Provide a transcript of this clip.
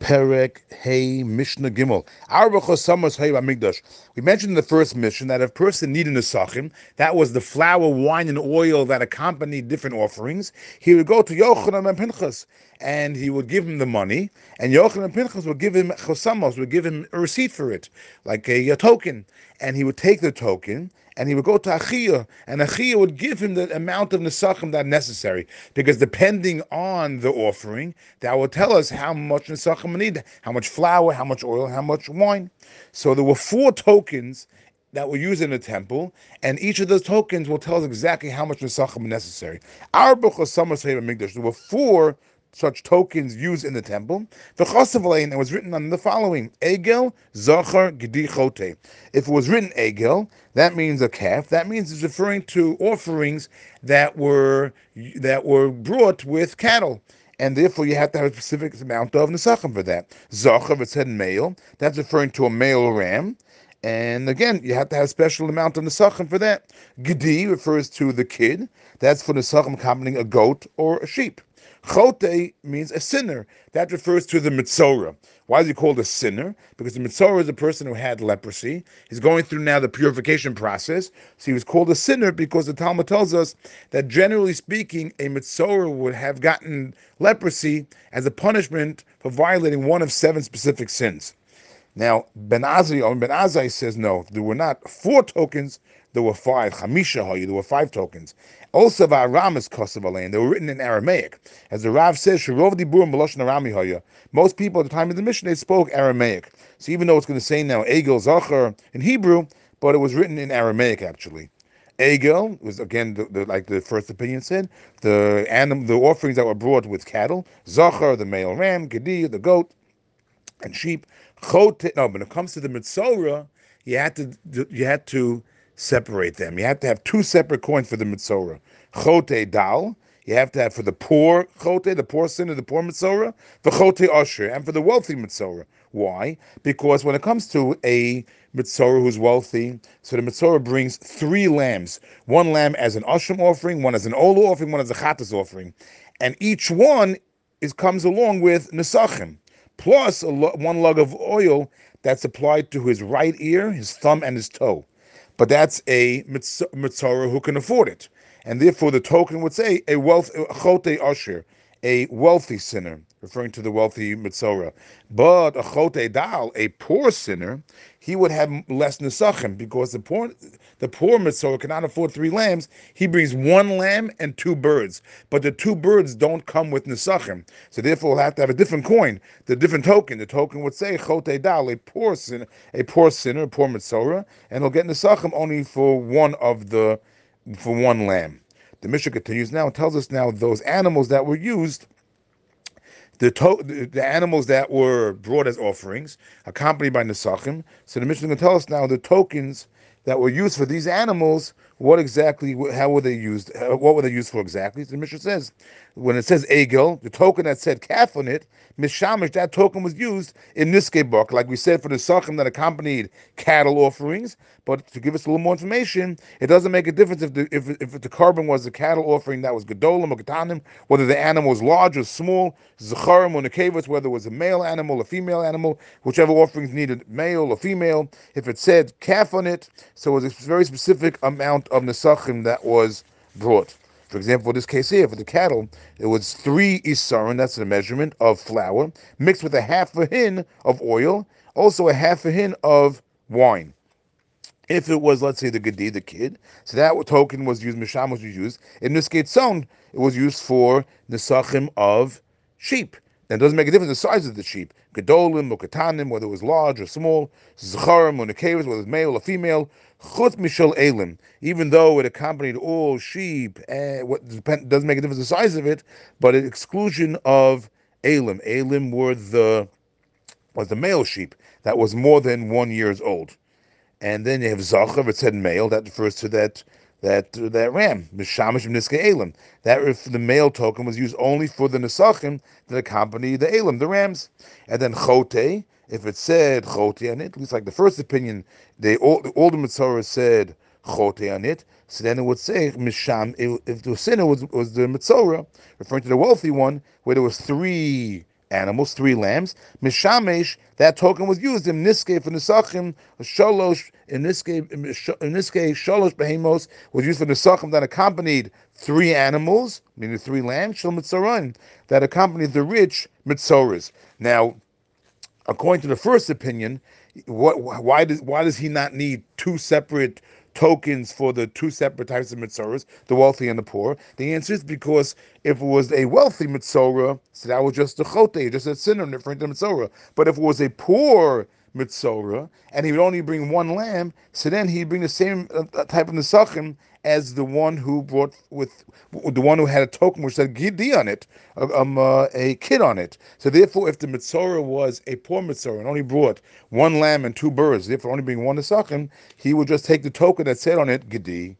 Perek Hey Mishnah Gimel. We mentioned in the first Mishnah that if a person needed nesachim, that was the flour, wine, and oil that accompanied different offerings, he would go to Yochanan and Pinchas and he would give him the money, and Yochanan and Pinchas would give him chosamos, would give him a receipt for it, like a, a token, and he would take the token and he would go to Achia, and Achia would give him the amount of Nesachim that necessary, because depending on the offering, that will tell us how much Nesachim we need, how much flour, how much oil, how much wine. So there were four tokens that were used in the temple, and each of those tokens will tell us exactly how much Nesachim necessary. Our book of Summer Mikdash, there were four such tokens used in the temple. The Chosavalein, it was written on the following: Egel, Zachar, Gedi Chote. If it was written Egel, that means a calf. That means it's referring to offerings that were that were brought with cattle. And therefore, you have to have a specific amount of nesachim for that. Zachar, it said male, that's referring to a male ram. And again, you have to have a special amount of nesachim for that. Gedi refers to the kid. That's for nesachim accompanying a goat or a sheep. Chote means a sinner. That refers to the Mitzorah. Why is he called a sinner? Because the Mitzorah is a person who had leprosy. He's going through now the purification process. So he was called a sinner because the Talmud tells us that generally speaking, a Mitzorah would have gotten leprosy as a punishment for violating one of seven specific sins. Now, Ben Azai, Ben Azai says no, there were not four tokens, there were five. Chamisha Hayu, there were five tokens. Also, Aram is Kosovo They were written in Aramaic. As the Rav says. Most people at the time of the Mishnah, they spoke Aramaic. So even though it's going to say now Egel Zachar in Hebrew, but it was written in Aramaic actually. Egel was again the, the, like the first opinion said, the animal, the offerings that were brought with cattle. Zachar, the male ram, Gedi, the goat, and sheep. Chot, no, when it comes to the Mitzorah, you had to you had to separate them. You had to have two separate coins for the Mitzorah. Chote dal, you have to have for the poor chote, the poor sinner, the poor Mitzorah, the chote ashir, and for the wealthy Mitzorah. Why? Because when it comes to a Mitzorah who's wealthy, so the Mitzorah brings three lambs. One lamb as an Asham offering, one as an Olah offering, one as a Chattas offering. And each one is comes along with Nesachim, plus a, one lug of oil that's applied to his right ear, his thumb, and his toe but that's a mitzvah who can afford it. And therefore, the token would say a wealth chote ashir, a wealthy sinner, referring to the wealthy mitzvah. But a chote dal, a poor sinner, he would have less nesachim because the poor the poor mitzvah cannot afford three lambs. He brings one lamb and two birds, but the two birds don't come with nesachim. So therefore, we'll have to have a different coin, the different token. The token would say chote dal, a poor sinner, a poor sinner, a poor mitzvah, and he'll get nesachim only for one of the for one lamb. The Mishnah continues now and tells us now those animals that were used the, to, the animals that were brought as offerings, accompanied by Nesachim. So the Mishnah can tell us now the tokens that were used for these animals, what exactly, how were they used, uh, what were they used for exactly? The Mishnah says, when it says Egel, the token that said calf on it, Mishamish, that token was used in Niske book, like we said for the Sachim that accompanied cattle offerings. But to give us a little more information, it doesn't make a difference if the if, if the korban was a cattle offering that was Gedolim or Ketanim, whether the animal was large or small, Zacharim or Nekavas, whether it was a male animal, a female animal, whichever offerings needed male or female. If it said calf on it, so it was a very specific amount of Nesachim that was brought. For example, this case here, for the cattle, it was three isarin, that's the measurement of flour, mixed with a half a hin of oil, also a half a hin of wine. If it was, let's say, the Gedi, the kid, so that token was used, Misham was used. In this case, it was used for Nesachim of sheep. Now, it doesn't make a difference the size of the sheep. Gedolim or Katanim, whether it was large or small, Zacharim or Nekavas, whether it was male or female, Chut Mishal Elim, even though it accompanied all sheep, eh, what doesn't make a difference the size of it, but an exclusion of Elim. Elim were the was the male sheep that was more than one years old. And then you have Zachar, it said male, that refers to that that that ram, Mishamish Niska Elim. That if the male token was used only for the Nesachim that accompany the Elim, the rams. And then Chote, if it said Chote on it, least like the first opinion, they all the older Mitzvah said Chote on it, so then it would say Misham, if the sinner was, was the Mitzvah, referring to the wealthy one, where there was three animals, three lambs. Mishamesh, that token was used in Niske for Nisachim, Sholosh, in case, in case, Sholosh Behemos was used for Nisachim that accompanied three animals, meaning three lambs, Shal Mitzorim, that accompanied the rich Mitzoras. Now, according to the first opinion, what why does why does he not need two separate tokens for the two separate types of mitzoras, the wealthy and the poor? The answer is because if it was a wealthy mitzora, so that was just a chote, just a sinner different than mitzora. But if it was a poor mitzora and he would only bring one lamb, so then he'd bring the same uh, type of nesachim as the one who brought with the one who had a token which said gidi on it, um, uh, a kid on it. So therefore, if the mitzora was a poor mitzora and only brought one lamb and two birds, therefore only bring one nesachim, he would just take the token that said on it gidi.